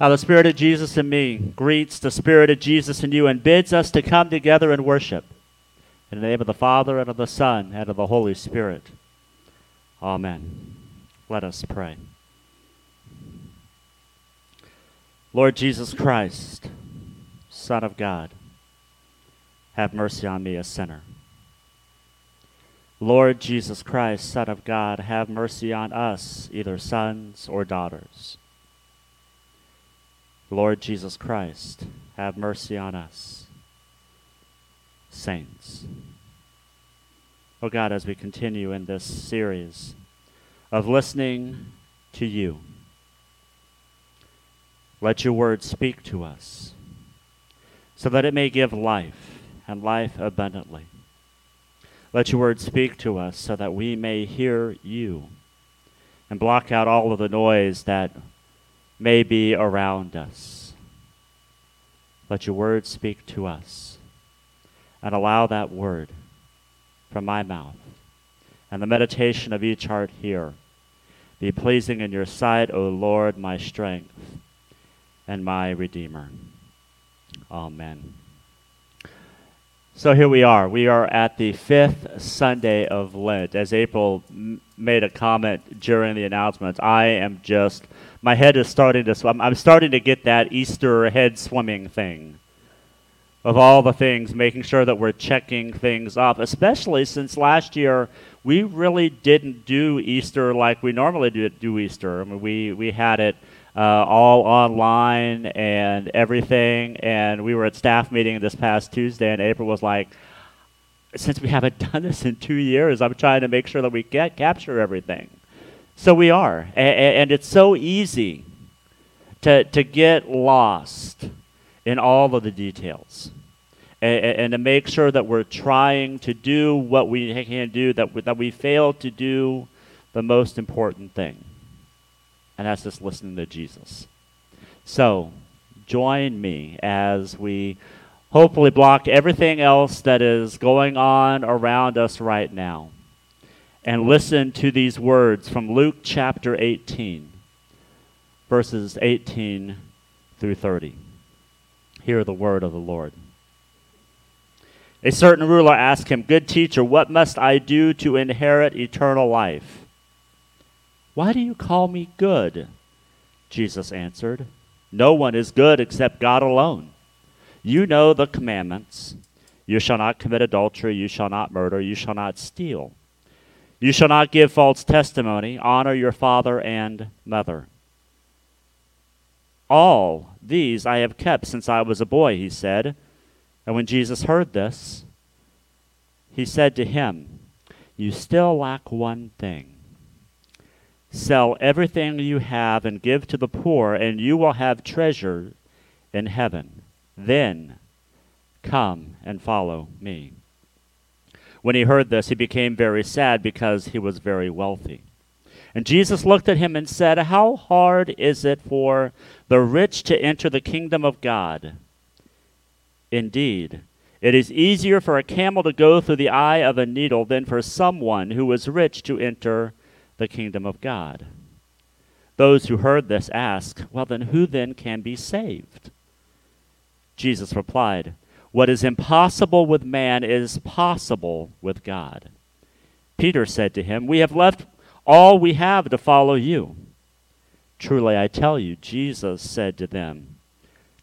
Now, the Spirit of Jesus in me greets the Spirit of Jesus in you and bids us to come together and worship. In the name of the Father, and of the Son, and of the Holy Spirit. Amen. Let us pray. Lord Jesus Christ, Son of God, have mercy on me, a sinner. Lord Jesus Christ, Son of God, have mercy on us, either sons or daughters. Lord Jesus Christ, have mercy on us, saints. Oh God, as we continue in this series of listening to you, let your word speak to us so that it may give life and life abundantly. Let your word speak to us so that we may hear you and block out all of the noise that may be around us. Let your word speak to us and allow that word from my mouth and the meditation of each heart here be pleasing in your sight, O Lord, my strength and my Redeemer. Amen. So here we are. We are at the fifth Sunday of Lent. As April m- made a comment during the announcements, I am just, my head is starting to swim. I'm starting to get that Easter head swimming thing of all the things, making sure that we're checking things off, especially since last year we really didn't do Easter like we normally do, do Easter. I mean, we, we had it uh, all online and everything. And we were at staff meeting this past Tuesday, and April was like, since we haven't done this in two years, I'm trying to make sure that we get capture everything. So we are, and it's so easy to to get lost in all of the details, and to make sure that we're trying to do what we can do, that that we fail to do the most important thing. And that's just listening to Jesus. So, join me as we hopefully block everything else that is going on around us right now and listen to these words from Luke chapter 18, verses 18 through 30. Hear the word of the Lord. A certain ruler asked him, Good teacher, what must I do to inherit eternal life? Why do you call me good? Jesus answered, No one is good except God alone. You know the commandments. You shall not commit adultery, you shall not murder, you shall not steal. You shall not give false testimony, honor your father and mother. All these I have kept since I was a boy, he said. And when Jesus heard this, he said to him, You still lack one thing. Sell everything you have and give to the poor, and you will have treasure in heaven. Then come and follow me. When he heard this, he became very sad because he was very wealthy. And Jesus looked at him and said, How hard is it for the rich to enter the kingdom of God? Indeed, it is easier for a camel to go through the eye of a needle than for someone who is rich to enter the kingdom of God. Those who heard this asked, Well, then who then can be saved? Jesus replied, What is impossible with man is possible with God. Peter said to him, We have left all we have to follow you. Truly I tell you, Jesus said to them,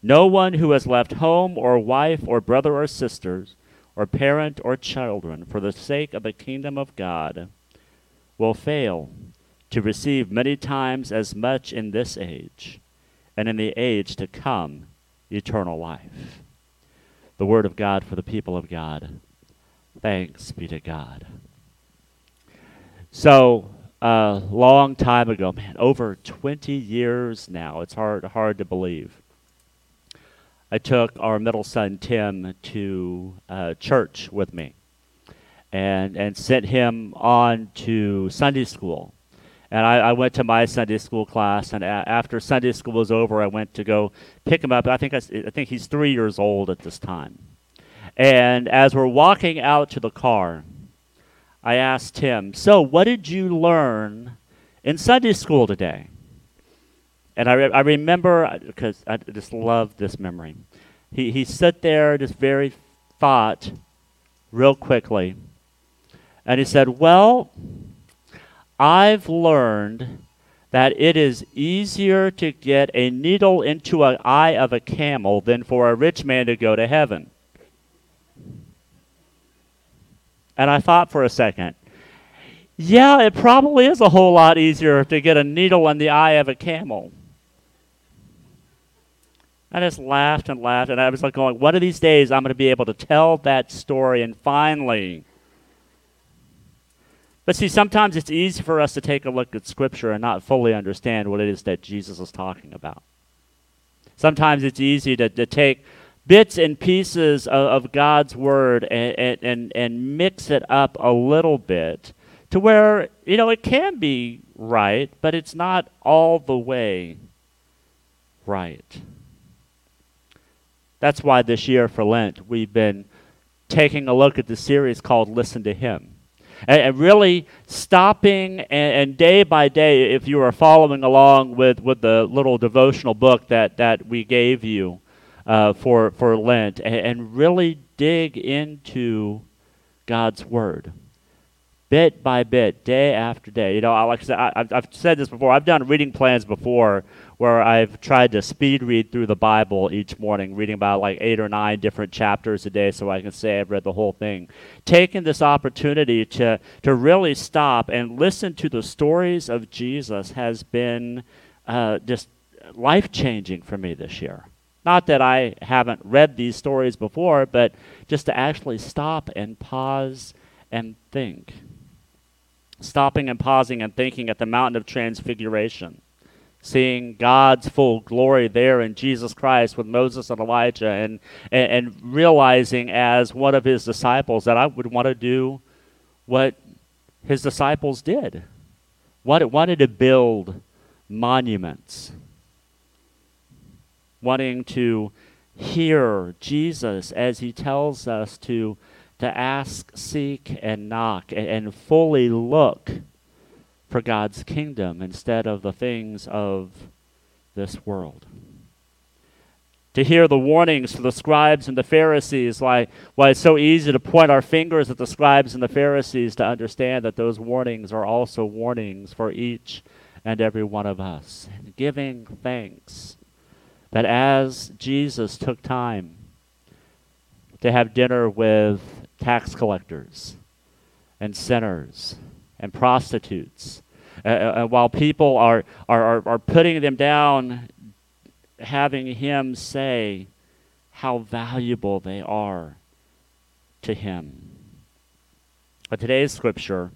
No one who has left home or wife or brother or sisters or parent or children for the sake of the kingdom of God will fail to receive many times as much in this age and in the age to come eternal life. The word of God for the people of God. Thanks be to God. So, a long time ago, man, over 20 years now. It's hard hard to believe. I took our middle son Tim to uh, church with me, and and sent him on to Sunday school. And I, I went to my Sunday school class, and a- after Sunday school was over, I went to go pick him up. I think I, I think he's three years old at this time. And as we're walking out to the car, I asked him, So, what did you learn in Sunday school today? And I, re- I remember, uh, because I just love this memory. He, he stood there, just very thought, real quickly. And he said, Well, I've learned that it is easier to get a needle into an eye of a camel than for a rich man to go to heaven. And I thought for a second, yeah, it probably is a whole lot easier to get a needle in the eye of a camel. I just laughed and laughed, and I was like going, one of these days I'm going to be able to tell that story, and finally. But see, sometimes it's easy for us to take a look at Scripture and not fully understand what it is that Jesus is talking about. Sometimes it's easy to, to take bits and pieces of, of God's Word and, and, and mix it up a little bit to where, you know, it can be right, but it's not all the way right. That's why this year for Lent we've been taking a look at the series called Listen to Him. And, and really stopping and, and, day by day, if you are following along with, with the little devotional book that, that we gave you uh, for, for Lent, and, and really dig into God's Word bit by bit, day after day. You know, like I said, I, have I've said this before. I've done reading plans before where I've tried to speed read through the Bible each morning, reading about like eight or nine different chapters a day so I can say I've read the whole thing. Taking this opportunity to, to really stop and listen to the stories of Jesus has been uh, just life changing for me this year. Not that I haven't read these stories before, but just to actually stop and pause and think stopping and pausing and thinking at the mountain of transfiguration, seeing God's full glory there in Jesus Christ with Moses and Elijah, and, and, and realizing as one of his disciples that I would want to do what his disciples did. Wanted, wanted to build monuments, wanting to hear Jesus as he tells us to to ask, seek, and knock, and, and fully look for God's kingdom instead of the things of this world. To hear the warnings to the scribes and the Pharisees, why, why it's so easy to point our fingers at the scribes and the Pharisees to understand that those warnings are also warnings for each and every one of us. And giving thanks that as Jesus took time to have dinner with tax collectors and sinners and prostitutes. Uh, uh, while people are, are, are, are putting them down, having him say how valuable they are to him. But today's scripture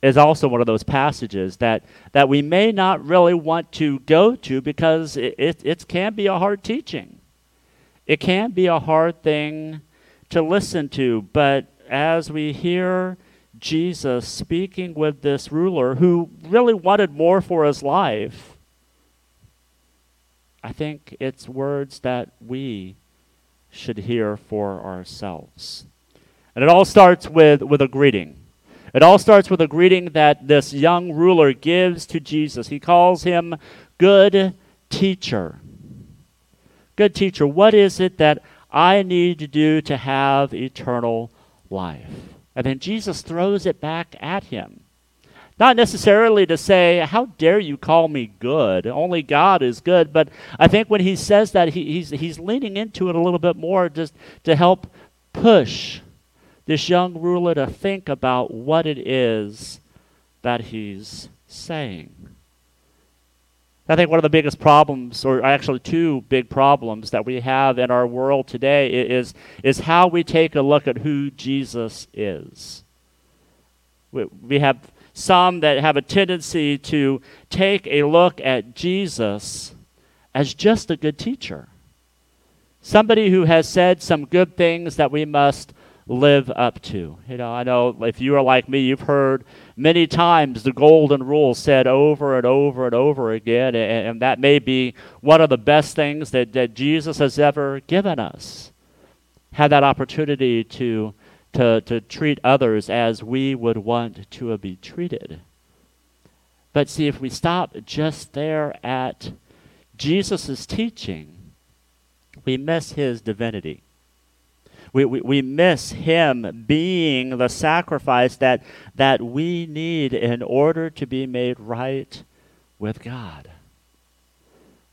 is also one of those passages that, that we may not really want to go to because it, it, it can be a hard teaching. It can be a hard thing to listen to. But as we hear Jesus speaking with this ruler who really wanted more for his life, I think it's words that we should hear for ourselves. And it all starts with, with a greeting. It all starts with a greeting that this young ruler gives to Jesus. He calls him good teacher. Good teacher, what is it that I need to do to have eternal life. And then Jesus throws it back at him. Not necessarily to say, How dare you call me good? Only God is good. But I think when he says that, he, he's, he's leaning into it a little bit more just to help push this young ruler to think about what it is that he's saying. I think one of the biggest problems, or actually two big problems that we have in our world today, is, is how we take a look at who Jesus is. We, we have some that have a tendency to take a look at Jesus as just a good teacher. Somebody who has said some good things that we must live up to. You know, I know if you are like me, you've heard many times the golden rule said over and over and over again, and, and that may be one of the best things that, that Jesus has ever given us. Have that opportunity to, to, to treat others as we would want to be treated. But see, if we stop just there at Jesus' teaching, we miss his divinity. We, we, we miss him being the sacrifice that, that we need in order to be made right with God.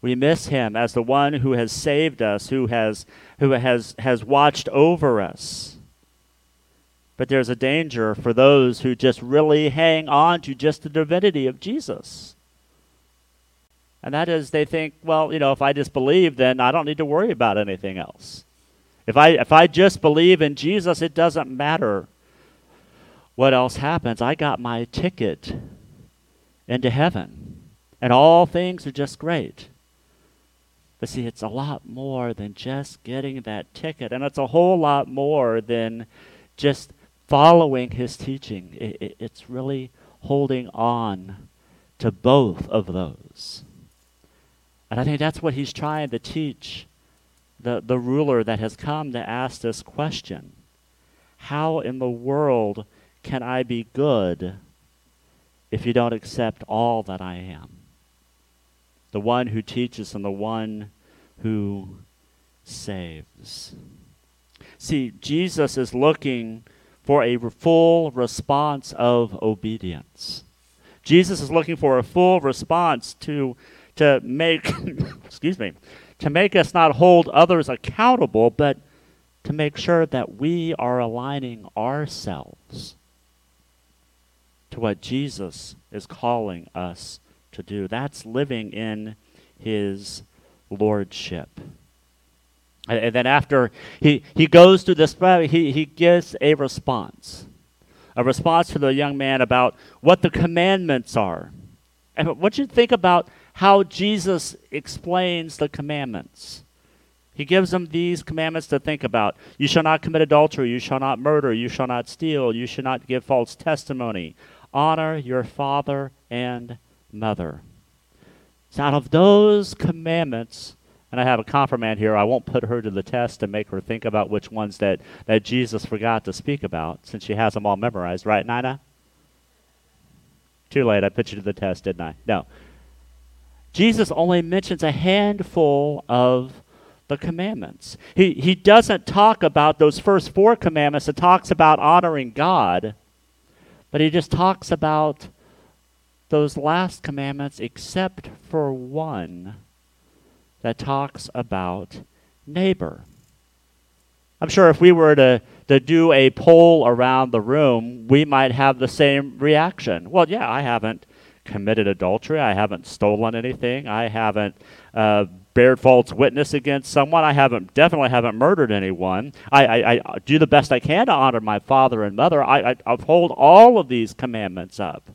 We miss him as the one who has saved us, who has, who has, has watched over us. But there's a danger for those who just really hang on to just the divinity of Jesus. And that is, they think, well, you know, if I just believe, then I don't need to worry about anything else. If I, if I just believe in Jesus, it doesn't matter what else happens. I got my ticket into heaven, and all things are just great. But see, it's a lot more than just getting that ticket, and it's a whole lot more than just following his teaching. It, it, it's really holding on to both of those. And I think that's what he's trying to teach the, the ruler that has come to ask this question How in the world can I be good if you don't accept all that I am? The one who teaches and the one who saves. See, Jesus is looking for a full response of obedience. Jesus is looking for a full response to, to make, excuse me, to make us not hold others accountable, but to make sure that we are aligning ourselves to what Jesus is calling us to do. That's living in his lordship. And, then after he, he goes through this, he, he gives a response. A response to the young man about what the commandments are. And what you think about how Jesus explains the commandments. He gives them these commandments to think about. You shall not commit adultery. You shall not murder. You shall not steal. You shall not give false testimony. Honor your father and mother. It's out of those commandments, and I have a confirmand here, I won't put her to the test to make her think about which ones that, that Jesus forgot to speak about, since she has them all memorized, right, Nina? Too late. I put you to the test, didn't I? No. Jesus only mentions a handful of the commandments. He, he doesn't talk about those first four commandments. It talks about honoring God, but he just talks about those last commandments except for one that talks about neighbor. I'm sure if we were to, to do a poll around the room, we might have the same reaction. Well, yeah, I haven't committed adultery. I haven't stolen anything. I haven't uh, bared false witness against someone. I haven't definitely haven't murdered anyone. I, I, I do the best I can to honor my father and mother. I, I uphold all of these commandments up.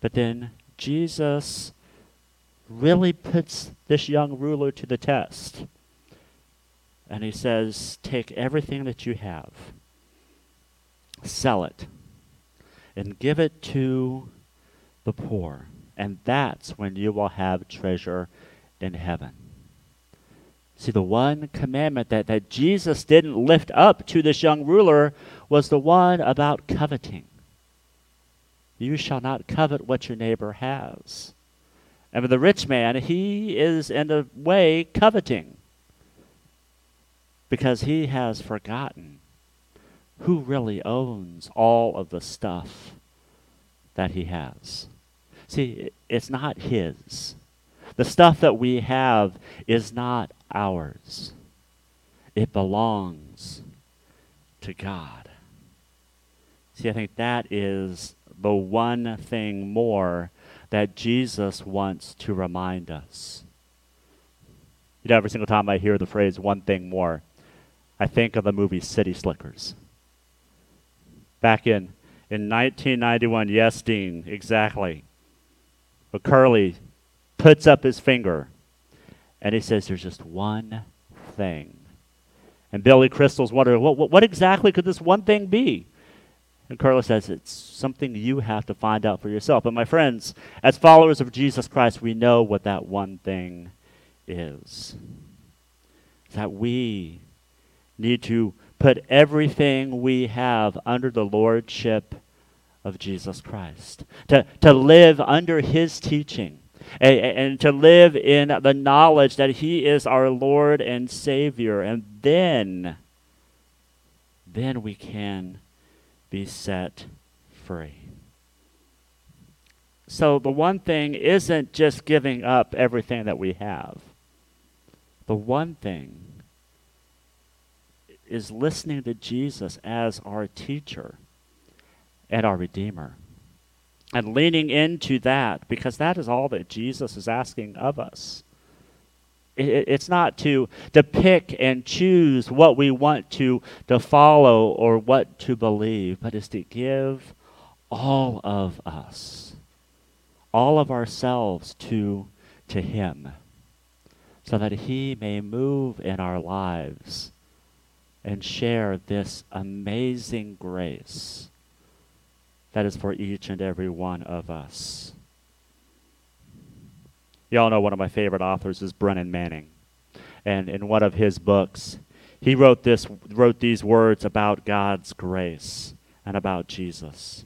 But then Jesus really puts this young ruler to the test. And he says, Take everything that you have, sell it, and give it to the poor. And that's when you will have treasure in heaven. See, the one commandment that, that Jesus didn't lift up to this young ruler was the one about coveting. You shall not covet what your neighbor has. And for the rich man, he is in a way coveting because he has forgotten who really owns all of the stuff that he has. See, it's not His. The stuff that we have is not ours, it belongs to God. See, I think that is the one thing more that Jesus wants to remind us. You know, every single time I hear the phrase one thing more, I think of the movie City Slickers. Back in In 1991, yes, Dean, exactly. But Curly puts up his finger and he says, There's just one thing. And Billy Crystal's wondering, what, what, what exactly could this one thing be? And Curly says, It's something you have to find out for yourself. But my friends, as followers of Jesus Christ, we know what that one thing is. That we need to put everything we have under the lordship of Jesus Christ, to, to live under his teaching, and, and to live in the knowledge that he is our Lord and Savior. And then, then we can be set free. So the one thing isn't just giving up everything that we have. The one thing is listening to Jesus as our teacher and our Redeemer. And leaning into that, because that is all that Jesus is asking of us. It's not to, to pick and choose what we want to, to follow or what to believe, but is to give all of us, all of ourselves to, to Him, so that He may move in our lives and share this amazing grace that is for each and every one of us. Y'all know one of my favorite authors is Brennan Manning. And in one of his books, he wrote this wrote these words about God's grace and about Jesus.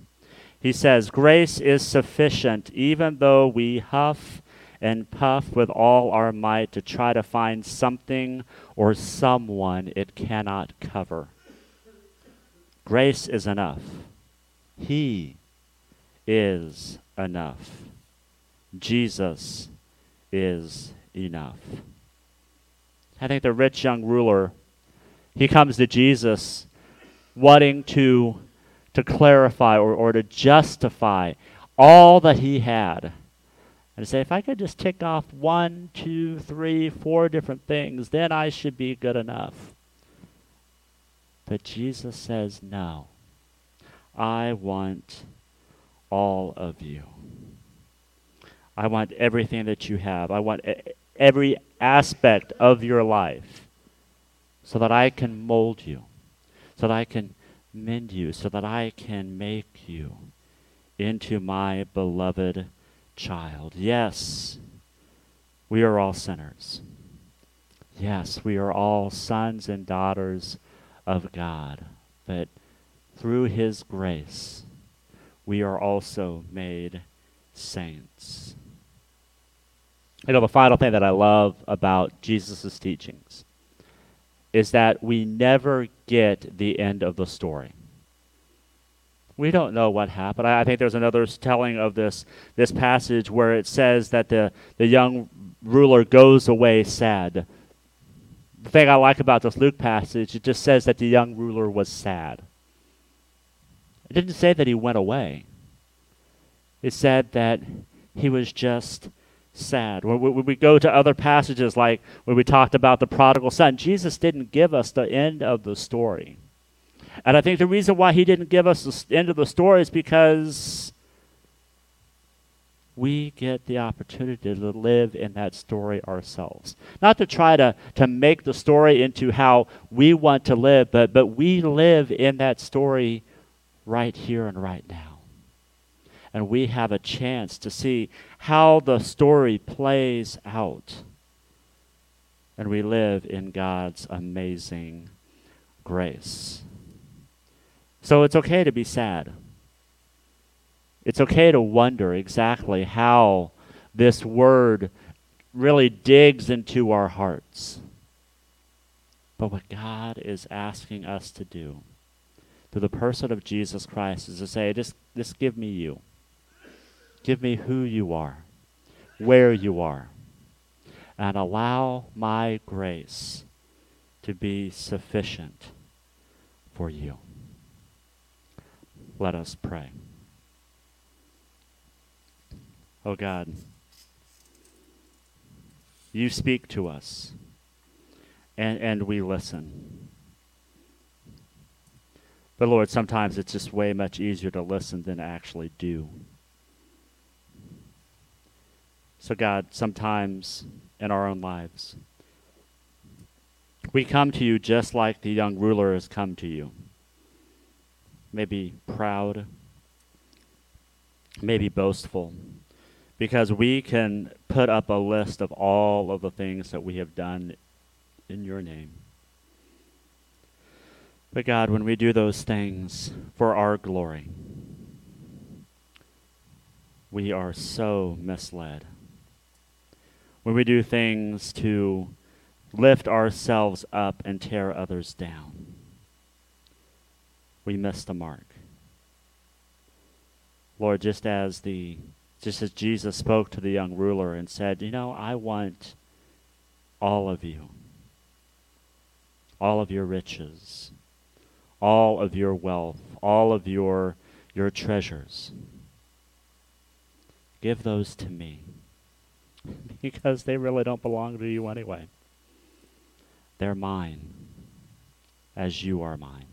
He says, "Grace is sufficient even though we huff and puff with all our might to try to find something or someone it cannot cover. Grace is enough. He is enough. Jesus is enough. I think the rich young ruler, he comes to Jesus wanting to, to clarify or, or to justify all that he had and say, if I could just tick off one, two, three, four different things, then I should be good enough. But Jesus says, no. I want all of you. I want everything that you have. I want every aspect of your life so that I can mold you, so that I can mend you, so that I can make you into my beloved child. Yes, we are all sinners. Yes, we are all sons and daughters of God. But through His grace, we are also made saints. You know, the final thing that I love about Jesus' teachings is that we never get the end of the story. We don't know what happened. I, I think there's another telling of this this passage where it says that the, the young ruler goes away sad. The thing I like about this Luke passage, it just says that the young ruler was sad. It didn't say that he went away. It said that he was just sad. When we, go to other passages, like when we talked about the prodigal son, Jesus didn't give us the end of the story. And I think the reason why he didn't give us the end of the story is because we get the opportunity to live in that story ourselves. Not to try to, to make the story into how we want to live, but, but we live in that story right here and right now. And we have a chance to see how the story plays out. And we live in God's amazing grace. So it's okay to be sad. It's okay to wonder exactly how this word really digs into our hearts. But what God is asking us to do through the person of Jesus Christ is to say, just, just give me you. Give me who you are, where you are, and allow my grace to be sufficient for you. Let us pray. Oh God, you speak to us, and, and we listen. But Lord, sometimes it's just way much easier to listen than to actually do. So, God, sometimes in our own lives, we come to you just like the young ruler has come to you. Maybe proud, maybe boastful, because we can put up a list of all of the things that we have done in your name. But God, when we do those things for our glory, we are so misled. When we do things to lift ourselves up and tear others down, we miss the mark. Lord, just as the just as Jesus spoke to the young ruler and said, "You know, I want all of you. All of your riches, all of your wealth, all of your your treasures. Give those to me." because they really don't belong to you anyway. They're mine as you are mine.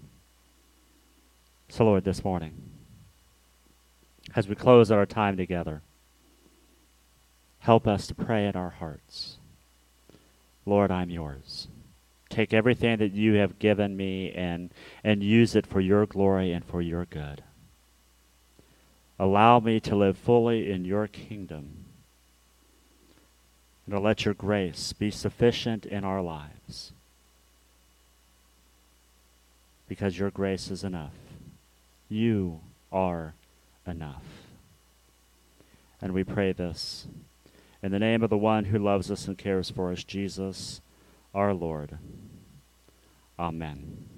So, Lord, this morning, as we close our time together, help us to pray in our hearts. Lord, I'm yours. Take everything that you have given me and, and use it for your glory and for your good. Allow me to live fully in your kingdom and to let your grace be sufficient in our lives because your grace is enough. You are enough. And we pray this in the name of the one who loves us and cares for us, Jesus, our Lord. Amen.